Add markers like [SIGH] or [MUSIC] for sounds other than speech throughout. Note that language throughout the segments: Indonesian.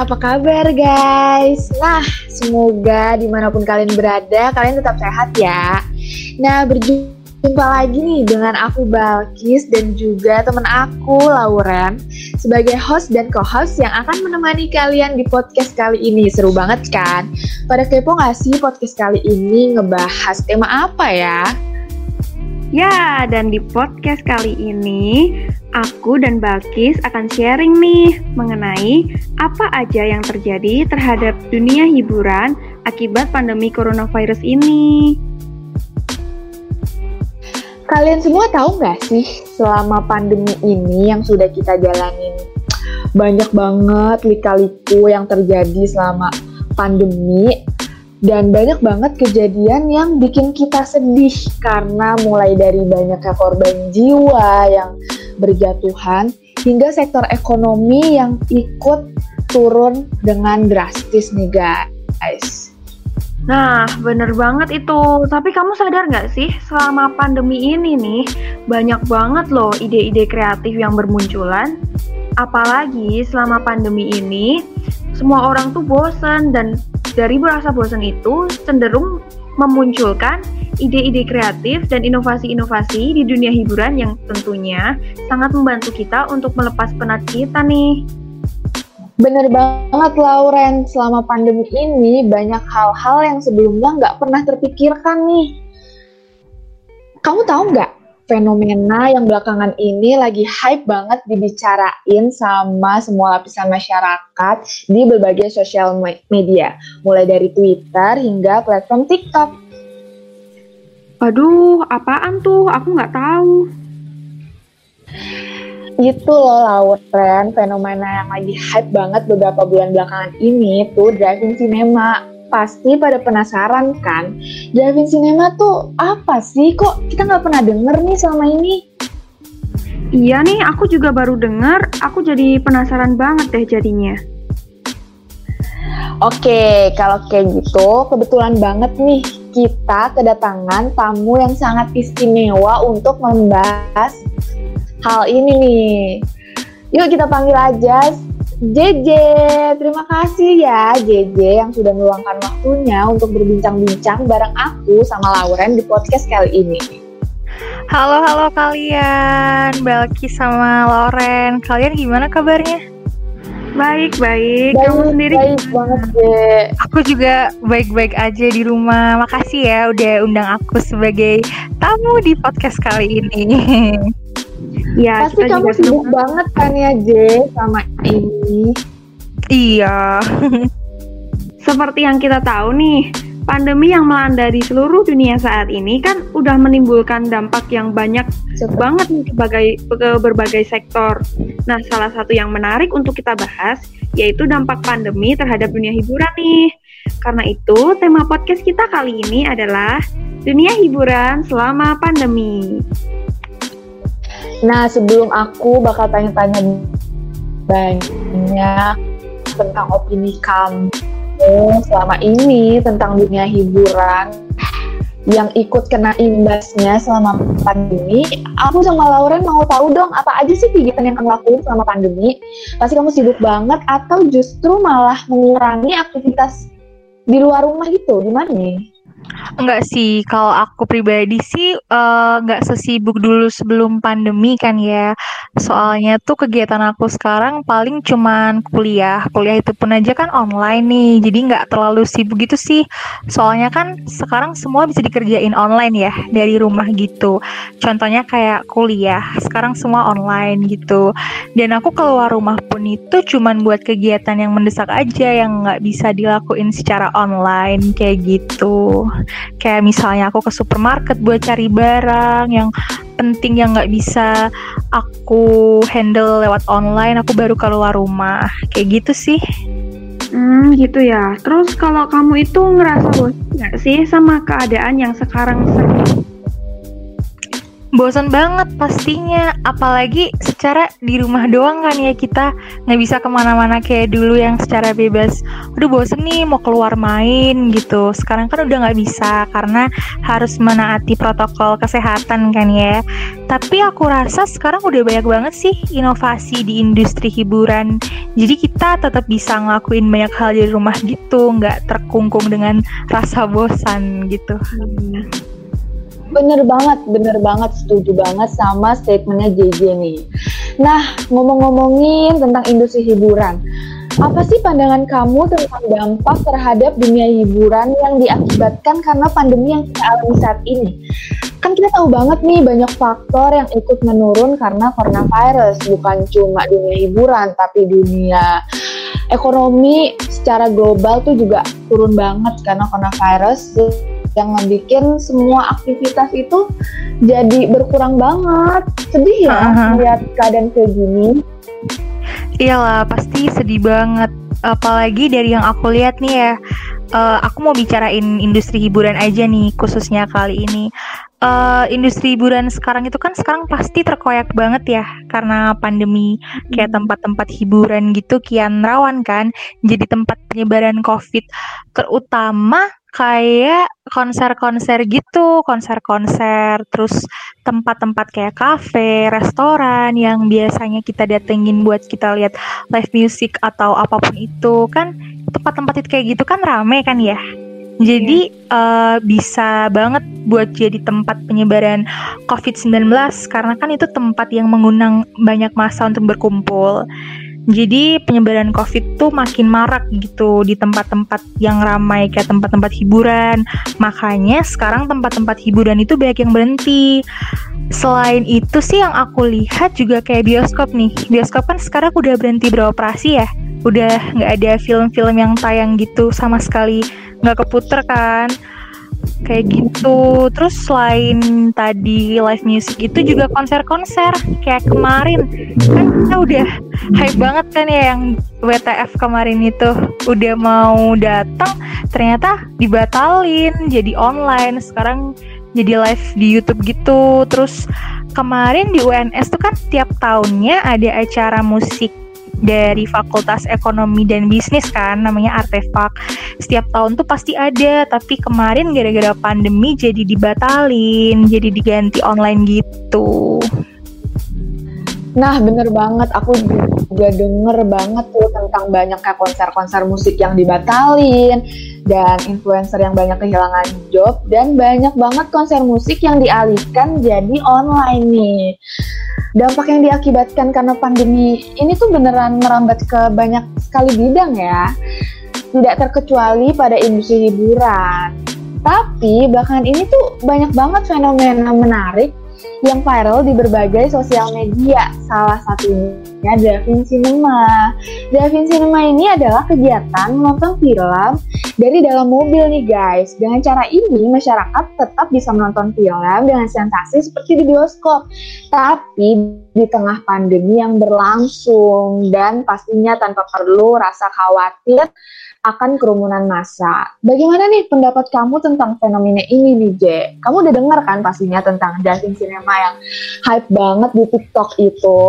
apa kabar guys? Nah, semoga di mana pun kalian berada, kalian tetap sehat ya. Nah, berjumpa lagi nih dengan aku Balkis dan juga teman aku Lauren sebagai host dan co-host yang akan menemani kalian di podcast kali ini. Seru banget kan? Pada kepo gak sih podcast kali ini ngebahas tema apa ya? Ya, dan di podcast kali ini aku dan Balkis akan sharing nih mengenai apa aja yang terjadi terhadap dunia hiburan akibat pandemi coronavirus ini. Kalian semua tahu nggak sih selama pandemi ini yang sudah kita jalanin banyak banget lika-liku yang terjadi selama pandemi dan banyak banget kejadian yang bikin kita sedih karena mulai dari banyaknya korban jiwa yang berjatuhan hingga sektor ekonomi yang ikut turun dengan drastis nih guys. Nah, bener banget itu. Tapi kamu sadar nggak sih, selama pandemi ini nih, banyak banget loh ide-ide kreatif yang bermunculan. Apalagi selama pandemi ini, semua orang tuh bosen dan dari rasa bosan itu cenderung memunculkan ide-ide kreatif dan inovasi-inovasi di dunia hiburan yang tentunya sangat membantu kita untuk melepas penat kita nih. Bener banget Lauren, selama pandemi ini banyak hal-hal yang sebelumnya nggak pernah terpikirkan nih. Kamu tahu nggak fenomena yang belakangan ini lagi hype banget dibicarain sama semua lapisan masyarakat di berbagai sosial media, mulai dari Twitter hingga platform TikTok. Aduh, apaan tuh? Aku nggak tahu. Itu loh Lauren, fenomena yang lagi hype banget beberapa bulan belakangan ini tuh driving cinema pasti pada penasaran kan, drive-in cinema tuh apa sih? Kok kita nggak pernah denger nih selama ini? Iya nih, aku juga baru denger. Aku jadi penasaran banget deh jadinya. Oke, kalau kayak gitu, kebetulan banget nih kita kedatangan tamu yang sangat istimewa untuk membahas hal ini nih. Yuk kita panggil aja JJ, terima kasih ya JJ yang sudah meluangkan waktunya untuk berbincang-bincang bareng aku sama Lauren di podcast kali ini. Halo halo kalian, Belki sama Lauren. Kalian gimana kabarnya? Baik baik. baik Kamu sendiri? Baik banget deh. Aku juga baik-baik aja di rumah. Makasih ya udah undang aku sebagai tamu di podcast kali ini. [LAUGHS] Ya, pasti kamu sibuk banget kan ya J sama ini. Iya. [LAUGHS] Seperti yang kita tahu nih, pandemi yang melanda di seluruh dunia saat ini kan udah menimbulkan dampak yang banyak Cepat. banget nih ke berbagai, ke berbagai sektor. Nah, salah satu yang menarik untuk kita bahas yaitu dampak pandemi terhadap dunia hiburan nih. Karena itu, tema podcast kita kali ini adalah dunia hiburan selama pandemi. Nah, sebelum aku bakal tanya-tanya banyak tentang opini kamu selama ini tentang dunia hiburan yang ikut kena imbasnya selama pandemi. Aku sama Lauren mau tahu dong apa aja sih kegiatan yang kamu lakuin selama pandemi? Pasti kamu sibuk banget atau justru malah mengurangi aktivitas di luar rumah gitu? Gimana nih? Enggak sih, kalau aku pribadi sih uh, enggak sesibuk dulu sebelum pandemi kan ya. Soalnya tuh kegiatan aku sekarang paling cuman kuliah. Kuliah itu pun aja kan online nih, jadi nggak terlalu sibuk gitu sih. Soalnya kan sekarang semua bisa dikerjain online ya dari rumah gitu. Contohnya kayak kuliah, sekarang semua online gitu. Dan aku keluar rumah pun itu cuman buat kegiatan yang mendesak aja yang nggak bisa dilakuin secara online kayak gitu kayak misalnya aku ke supermarket buat cari barang yang penting yang nggak bisa aku handle lewat online aku baru keluar rumah. Kayak gitu sih. Hmm gitu ya. Terus kalau kamu itu ngerasa bosan nggak sih sama keadaan yang sekarang sering bosan banget pastinya apalagi secara di rumah doang kan ya kita. Nggak bisa ke mana-mana kayak dulu yang secara bebas udah bosen nih mau keluar main gitu. Sekarang kan udah nggak bisa karena harus menaati protokol kesehatan kan ya. Tapi aku rasa sekarang udah banyak banget sih inovasi di industri hiburan. Jadi kita tetap bisa ngelakuin banyak hal di rumah gitu nggak terkungkung dengan rasa bosan gitu. Hmm. Bener banget, bener banget, setuju banget sama statementnya JJ nih. Nah, ngomong-ngomongin tentang industri hiburan, apa sih pandangan kamu tentang dampak terhadap dunia hiburan yang diakibatkan karena pandemi yang kita alami saat ini? Kan kita tahu banget nih banyak faktor yang ikut menurun karena coronavirus, bukan cuma dunia hiburan, tapi dunia ekonomi secara global tuh juga turun banget karena coronavirus yang ngebikin semua aktivitas itu jadi berkurang banget. Sedih ya uh-huh. melihat keadaan kayak gini. Iyalah, pasti sedih banget. Apalagi dari yang aku lihat nih ya, uh, aku mau bicarain industri hiburan aja nih khususnya kali ini. Uh, industri hiburan sekarang itu kan sekarang pasti terkoyak banget ya karena pandemi kayak hmm. tempat-tempat hiburan gitu kian rawan kan jadi tempat penyebaran covid terutama kayak konser-konser gitu, konser-konser, terus tempat-tempat kayak kafe, restoran yang biasanya kita datengin buat kita lihat live music atau apa pun itu kan tempat-tempat itu kayak gitu kan rame kan ya. Jadi yeah. uh, bisa banget buat jadi tempat penyebaran COVID-19 karena kan itu tempat yang mengundang banyak masa untuk berkumpul. Jadi penyebaran COVID tuh makin marak gitu di tempat-tempat yang ramai kayak tempat-tempat hiburan. Makanya sekarang tempat-tempat hiburan itu banyak yang berhenti. Selain itu sih yang aku lihat juga kayak bioskop nih. Bioskop kan sekarang udah berhenti beroperasi ya. Udah nggak ada film-film yang tayang gitu sama sekali nggak keputer kan kayak gitu. Terus selain tadi live music itu juga konser-konser. Kayak kemarin. Kan kita udah hype banget kan ya yang WTF kemarin itu. Udah mau datang ternyata dibatalin. Jadi online. Sekarang jadi live di YouTube gitu. Terus kemarin di UNS tuh kan tiap tahunnya ada acara musik dari Fakultas Ekonomi dan Bisnis kan namanya Artefak. Setiap tahun tuh pasti ada, tapi kemarin gara-gara pandemi jadi dibatalin, jadi diganti online gitu. Nah, bener banget. Aku juga denger banget tuh tentang banyaknya konser-konser musik yang dibatalin dan influencer yang banyak kehilangan job dan banyak banget konser musik yang dialihkan jadi online nih. Dampak yang diakibatkan karena pandemi ini tuh beneran merambat ke banyak sekali bidang ya. Tidak terkecuali pada industri hiburan. Tapi belakangan ini tuh banyak banget fenomena menarik yang viral di berbagai sosial media. Salah satunya Davin Cinema. Davin Cinema ini adalah kegiatan menonton film dari dalam mobil nih guys. Dengan cara ini masyarakat tetap bisa menonton film dengan sensasi seperti di bioskop. Tapi di tengah pandemi yang berlangsung dan pastinya tanpa perlu rasa khawatir akan kerumunan massa. Bagaimana nih pendapat kamu tentang fenomena ini nih, J? Kamu udah dengar kan pastinya tentang Dancing Cinema yang hype banget di TikTok itu?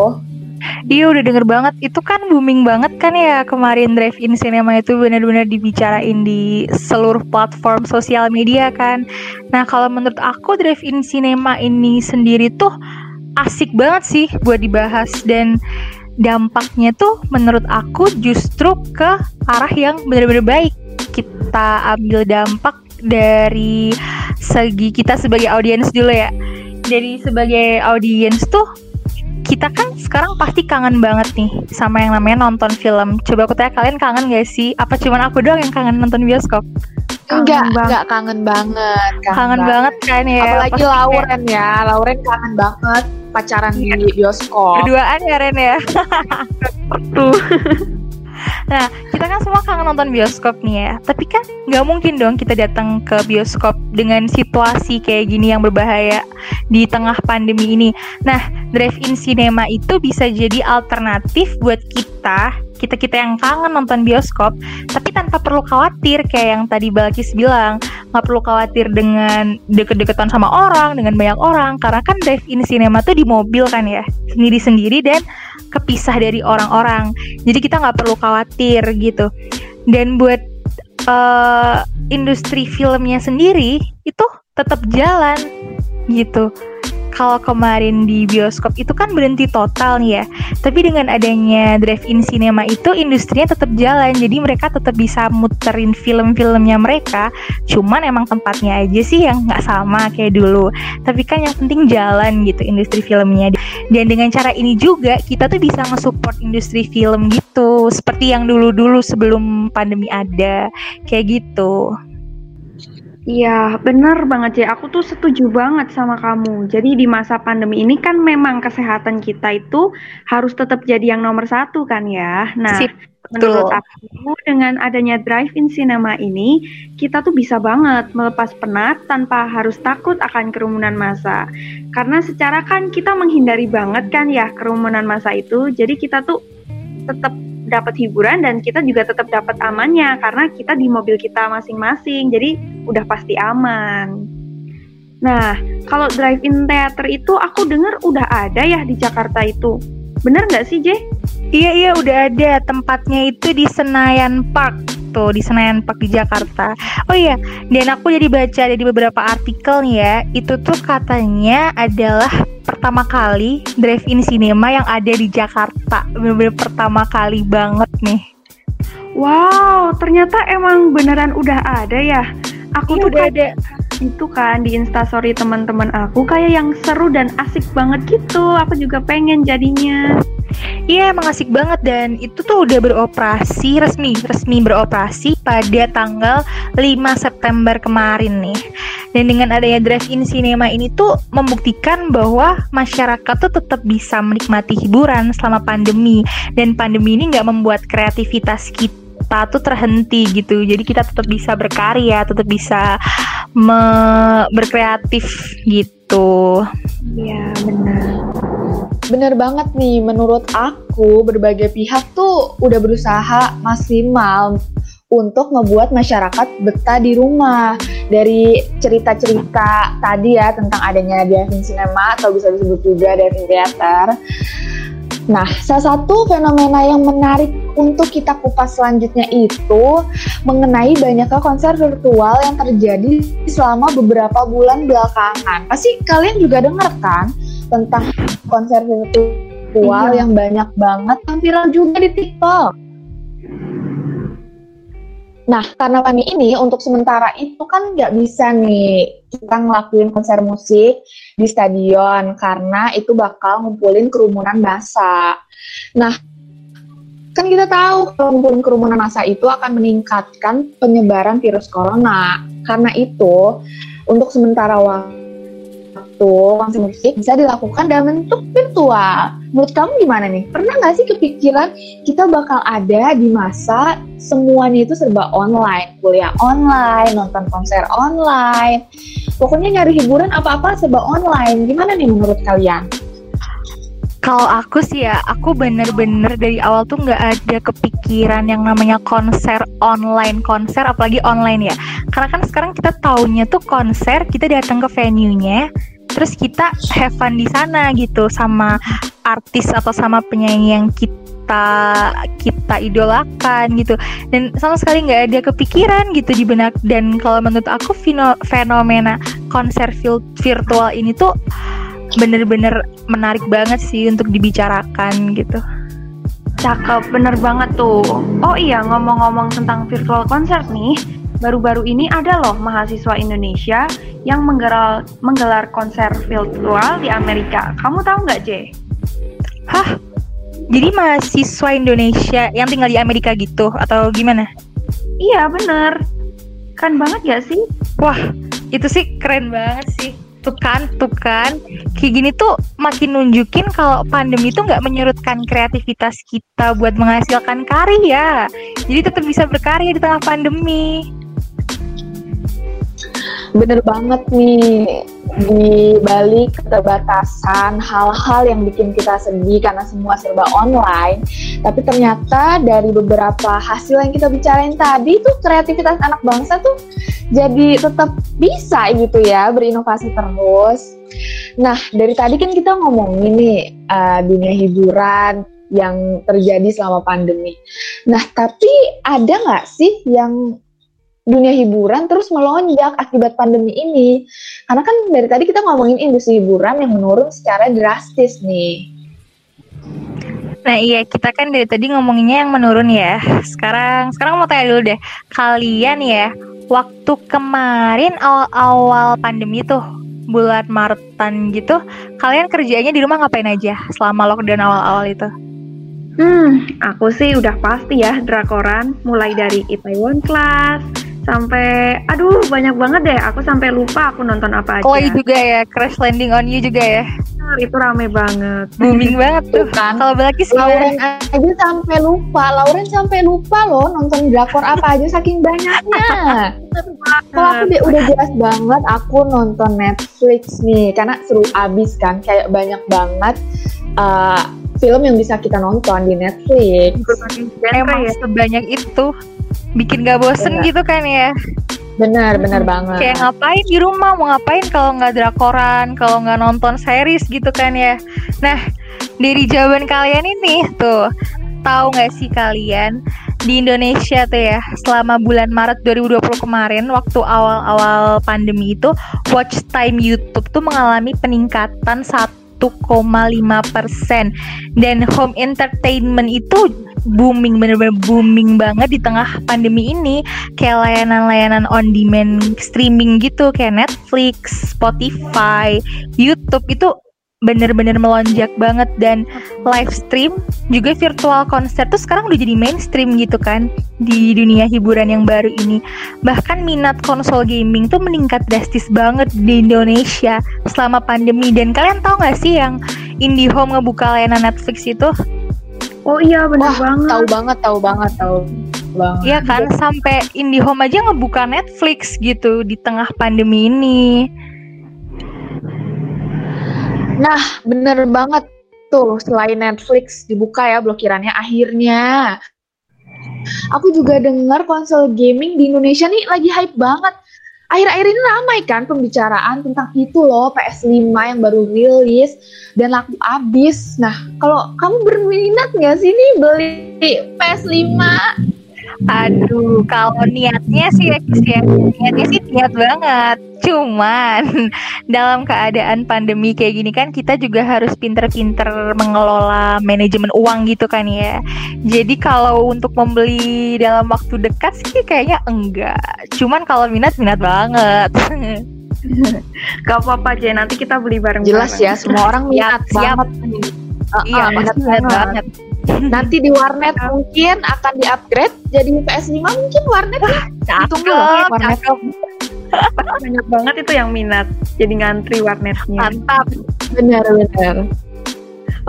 Iya udah denger banget Itu kan booming banget kan ya Kemarin drive-in cinema itu benar-benar dibicarain Di seluruh platform sosial media kan Nah kalau menurut aku drive-in cinema ini sendiri tuh Asik banget sih buat dibahas Dan dampaknya tuh menurut aku justru ke arah yang benar-benar baik. Kita ambil dampak dari segi kita sebagai audiens dulu ya. Dari sebagai audiens tuh kita kan sekarang pasti kangen banget nih sama yang namanya nonton film. Coba aku tanya kalian kangen gak sih? Apa cuman aku doang yang kangen nonton bioskop? Enggak, enggak kangen banget. Kangen, kangen banget. banget kan ya. Apalagi Lauren ya, Lauren kangen banget pacaran di bioskop. Berduaan ya Ren ya. Tuh. [LAUGHS] Nah, kita kan semua kangen nonton bioskop nih ya. Tapi kan nggak mungkin dong kita datang ke bioskop dengan situasi kayak gini yang berbahaya di tengah pandemi ini. Nah, drive-in cinema itu bisa jadi alternatif buat kita kita-kita yang kangen nonton bioskop, tapi tanpa perlu khawatir kayak yang tadi Balkis bilang, nggak perlu khawatir dengan deket-deketan sama orang, dengan banyak orang, karena kan drive-in cinema tuh di mobil kan ya, sendiri-sendiri dan kepisah dari orang-orang. Jadi kita nggak perlu khawatir gitu. Dan buat uh, industri filmnya sendiri itu tetap jalan gitu kalau kemarin di bioskop itu kan berhenti total nih ya. Tapi dengan adanya drive-in cinema itu industrinya tetap jalan. Jadi mereka tetap bisa muterin film-filmnya mereka. Cuman emang tempatnya aja sih yang nggak sama kayak dulu. Tapi kan yang penting jalan gitu industri filmnya. Dan dengan cara ini juga kita tuh bisa nge-support industri film gitu. Seperti yang dulu-dulu sebelum pandemi ada. Kayak gitu. Iya, bener banget ya. Aku tuh setuju banget sama kamu. Jadi di masa pandemi ini kan memang kesehatan kita itu harus tetap jadi yang nomor satu kan ya. Nah, Sip, menurut aku dengan adanya drive-in cinema ini, kita tuh bisa banget melepas penat tanpa harus takut akan kerumunan massa. Karena secara kan kita menghindari banget kan ya kerumunan massa itu. Jadi kita tuh tetap dapat hiburan dan kita juga tetap dapat amannya karena kita di mobil kita masing-masing. Jadi udah pasti aman. Nah, kalau drive-in theater itu aku dengar udah ada ya di Jakarta itu. Bener nggak sih, J? Iya, iya udah ada. Tempatnya itu di Senayan Park tuh di Senayan Park di Jakarta. Oh iya, dan aku jadi baca di beberapa artikel nih ya, itu tuh katanya adalah pertama kali drive-in cinema yang ada di Jakarta. Bener-bener pertama kali banget nih. Wow, ternyata emang beneran udah ada ya. Aku iya, tuh udah ada itu kan di instastory teman-teman aku kayak yang seru dan asik banget gitu. Aku juga pengen jadinya. Iya emang asik banget. Dan itu tuh udah beroperasi resmi resmi beroperasi pada tanggal 5 September kemarin nih. Dan dengan adanya drive-in cinema ini tuh membuktikan bahwa masyarakat tuh tetap bisa menikmati hiburan selama pandemi. Dan pandemi ini nggak membuat kreativitas kita tuh terhenti gitu. Jadi kita tetap bisa berkarya tetap bisa berkreatif gitu. Ya benar benar banget nih menurut aku berbagai pihak tuh udah berusaha maksimal untuk ngebuat masyarakat betah di rumah dari cerita-cerita tadi ya tentang adanya driving cinema atau bisa disebut juga driving theater Nah, salah satu fenomena yang menarik untuk kita kupas selanjutnya itu mengenai banyaknya konser virtual yang terjadi selama beberapa bulan belakangan. Pasti kalian juga dengar kan tentang konser virtual iya. yang banyak banget yang viral juga di TikTok. Nah, karena pandemi ini untuk sementara itu kan nggak bisa nih kita ngelakuin konser musik di stadion karena itu bakal ngumpulin kerumunan massa. Nah, kan kita tahu kalau ngumpulin kerumunan massa itu akan meningkatkan penyebaran virus corona. Karena itu, untuk sementara waktu konser musik bisa dilakukan dalam bentuk virtual. Menurut kamu gimana nih? Pernah nggak sih kepikiran kita bakal ada di masa semuanya itu serba online, kuliah online, nonton konser online, pokoknya nyari hiburan apa-apa serba online. Gimana nih menurut kalian? Kalau aku sih ya, aku bener-bener dari awal tuh nggak ada kepikiran yang namanya konser online, konser apalagi online ya. Karena kan sekarang kita taunya tuh konser, kita datang ke venue-nya, terus kita have fun di sana gitu sama artis atau sama penyanyi yang kita kita idolakan gitu dan sama sekali nggak ada kepikiran gitu di benak dan kalau menurut aku fenomena konser virtual ini tuh bener-bener menarik banget sih untuk dibicarakan gitu. Cakep, bener banget tuh. Oh iya, ngomong-ngomong tentang virtual konser nih, baru-baru ini ada loh mahasiswa Indonesia yang menggelar, menggelar konser virtual di Amerika. Kamu tahu nggak, J? Hah? Jadi mahasiswa Indonesia yang tinggal di Amerika gitu atau gimana? Iya, bener. Keren banget gak sih? Wah, itu sih keren banget sih. Tuh kan, tuh kan. Kayak gini tuh makin nunjukin kalau pandemi itu nggak menyurutkan kreativitas kita buat menghasilkan karya. Jadi tetap bisa berkarya di tengah pandemi. Bener banget nih. di balik keterbatasan hal-hal yang bikin kita sedih karena semua serba online. Tapi ternyata dari beberapa hasil yang kita bicarain tadi tuh kreativitas anak bangsa tuh jadi tetap bisa gitu ya berinovasi terus. Nah dari tadi kan kita ngomongin nih uh, dunia hiburan yang terjadi selama pandemi. Nah tapi ada nggak sih yang dunia hiburan terus melonjak akibat pandemi ini. Karena kan dari tadi kita ngomongin industri hiburan yang menurun secara drastis nih. Nah iya kita kan dari tadi ngomonginnya yang menurun ya. Sekarang sekarang mau tanya dulu deh, kalian ya waktu kemarin awal-awal pandemi tuh bulan Maretan gitu, kalian kerjanya di rumah ngapain aja selama lockdown awal-awal itu? Hmm, aku sih udah pasti ya drakoran, mulai dari Itaewon Class, sampai aduh banyak banget deh aku sampai lupa aku nonton apa aja. Oh juga ya Crash Landing on You juga ya. itu rame banget. Booming banget tuh kan. Kalau Belakis Lauren aja sampai lupa, Lauren sampai lupa loh nonton drakor apa aja saking banyaknya. Kalau aku deh udah jelas banget aku nonton Netflix nih karena seru abis kan kayak banyak banget uh, film yang bisa kita nonton di Netflix. Emang ya. sebanyak itu bikin gak bosen bener. gitu kan ya? Benar benar banget. Kayak ngapain di rumah? Mau ngapain kalau nggak drakoran kalau nggak nonton series gitu kan ya? Nah dari jawaban kalian ini tuh tahu nggak sih kalian di Indonesia tuh ya selama bulan Maret 2020 kemarin waktu awal-awal pandemi itu watch time YouTube tuh mengalami peningkatan 1,5 persen. Dan home entertainment itu booming bener-bener booming banget di tengah pandemi ini. Kayak layanan-layanan on demand streaming gitu kayak Netflix, Spotify, YouTube itu bener-bener melonjak banget. Dan live stream juga virtual konser tuh sekarang udah jadi mainstream gitu kan di dunia hiburan yang baru ini. Bahkan minat konsol gaming tuh meningkat drastis banget di Indonesia selama pandemi. Dan kalian tahu gak sih yang IndiHome ngebuka layanan Netflix itu Oh iya benar banget. Tahu banget, tahu banget, tahu banget. Iya kan sampai IndiHome aja ngebuka Netflix gitu di tengah pandemi ini. Nah, bener banget tuh selain Netflix dibuka ya blokirannya akhirnya. Aku juga dengar konsol gaming di Indonesia nih lagi hype banget akhir-akhir ini ramai kan pembicaraan tentang itu loh PS5 yang baru rilis dan laku abis. Nah, kalau kamu berminat nggak sih nih beli PS5? Aduh, kalau niatnya sih ya, niatnya sih niat banget. Cuman [LAUGHS] dalam keadaan pandemi kayak gini kan kita juga harus pinter-pinter mengelola manajemen uang gitu kan ya. Jadi kalau untuk membeli dalam waktu dekat sih kayaknya enggak. Cuman kalau minat minat banget. [LAUGHS] Gak apa-apa aja nanti kita beli bareng-bareng. Jelas ya, semua orang minat siap, banget. Uh, iya, uh, minat, minat banget. banget nanti di warnet mungkin akan di-upgrade jadi PS5 mungkin warnet ya. Tunggu loh warnet. Banyak banget itu yang minat jadi ngantri warnetnya. Mantap. Benar-benar.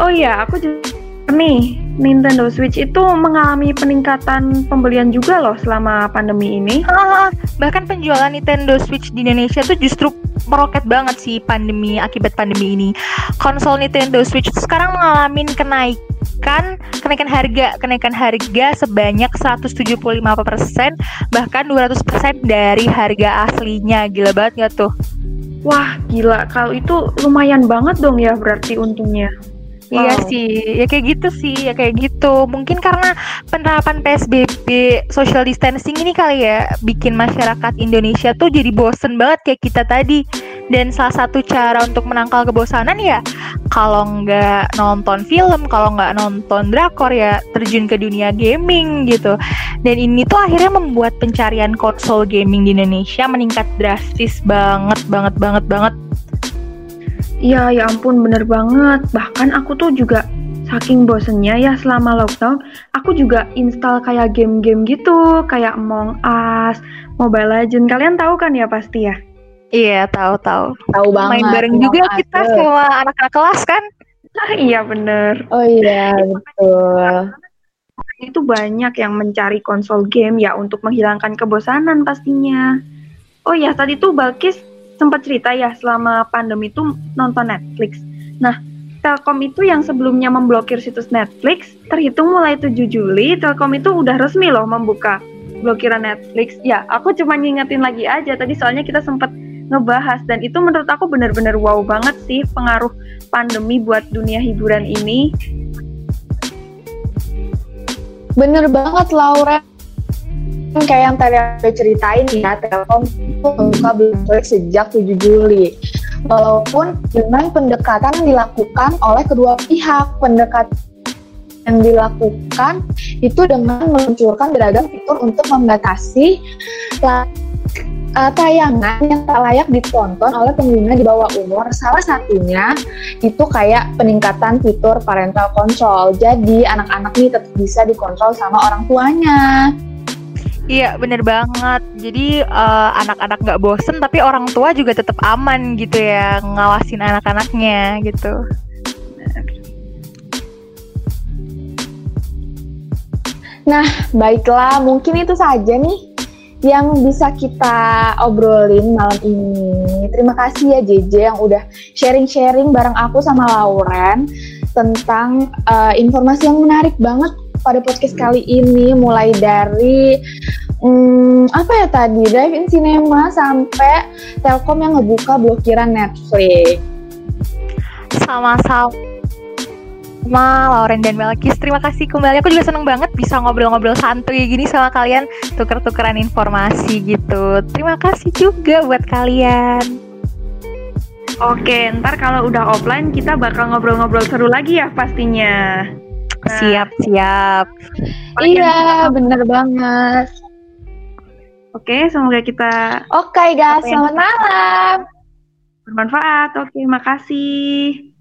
Oh iya, aku juga nih Nintendo Switch itu mengalami peningkatan pembelian juga loh selama pandemi ini. Ah, bahkan penjualan Nintendo Switch di Indonesia tuh justru meroket banget sih pandemi akibat pandemi ini. Konsol Nintendo Switch sekarang mengalami kenaikan kenaikan harga kenaikan harga sebanyak 175% bahkan 200% dari harga aslinya. Gila banget gak tuh? Wah, gila. Kalau itu lumayan banget dong ya berarti untungnya. Iya wow. Iya sih, ya kayak gitu sih, ya kayak gitu. Mungkin karena penerapan PSBB social distancing ini kali ya bikin masyarakat Indonesia tuh jadi bosen banget kayak kita tadi. Dan salah satu cara untuk menangkal kebosanan ya kalau nggak nonton film, kalau nggak nonton drakor ya terjun ke dunia gaming gitu. Dan ini tuh akhirnya membuat pencarian konsol gaming di Indonesia meningkat drastis banget, banget, banget, banget Iya, ya ampun bener banget. Bahkan aku tuh juga saking bosennya ya selama lockdown, aku juga install kayak game-game gitu, kayak Among Us, Mobile Legend. Kalian tahu kan ya pasti ya? Iya, tahu tahu. Tahu banget. Main bareng juga kita sama anak-anak kelas kan? iya bener. Oh iya betul. Itu banyak yang mencari konsol game ya untuk menghilangkan kebosanan pastinya. Oh ya tadi tuh Balkis sempat cerita ya selama pandemi itu nonton Netflix. Nah, Telkom itu yang sebelumnya memblokir situs Netflix, terhitung mulai 7 Juli, Telkom itu udah resmi loh membuka blokiran Netflix. Ya, aku cuma ngingetin lagi aja tadi soalnya kita sempat ngebahas dan itu menurut aku benar-benar wow banget sih pengaruh pandemi buat dunia hiburan ini. Bener banget Laura kayak yang tadi aku ceritain ya, Telkom itu membuka Bloomberg sejak 7 Juli. Walaupun dengan pendekatan yang dilakukan oleh kedua pihak, pendekatan yang dilakukan itu dengan meluncurkan beragam fitur untuk membatasi uh, tayangan yang tak layak ditonton oleh pengguna di bawah umur. Salah satunya itu kayak peningkatan fitur parental control. Jadi anak-anak ini tetap bisa dikontrol sama orang tuanya. Iya bener banget. Jadi uh, anak-anak nggak bosen tapi orang tua juga tetap aman gitu ya ngawasin anak-anaknya gitu. Nah baiklah mungkin itu saja nih yang bisa kita obrolin malam ini. Terima kasih ya JJ yang udah sharing-sharing bareng aku sama Lauren tentang uh, informasi yang menarik banget pada podcast kali ini mulai dari hmm, apa ya tadi drive-in cinema sampai Telkom yang ngebuka blokiran Netflix. Sama-sama Lauren dan Melkis Terima kasih kembali Aku juga seneng banget bisa ngobrol-ngobrol santuy gini sama kalian Tuker-tukeran informasi gitu Terima kasih juga buat kalian Oke, ntar kalau udah offline kita bakal ngobrol-ngobrol seru lagi ya pastinya Nah. Siap, siap. iya, bener banget. Oke, semoga kita Oke, okay, guys, selamat malam. Bermanfaat. Oke, makasih.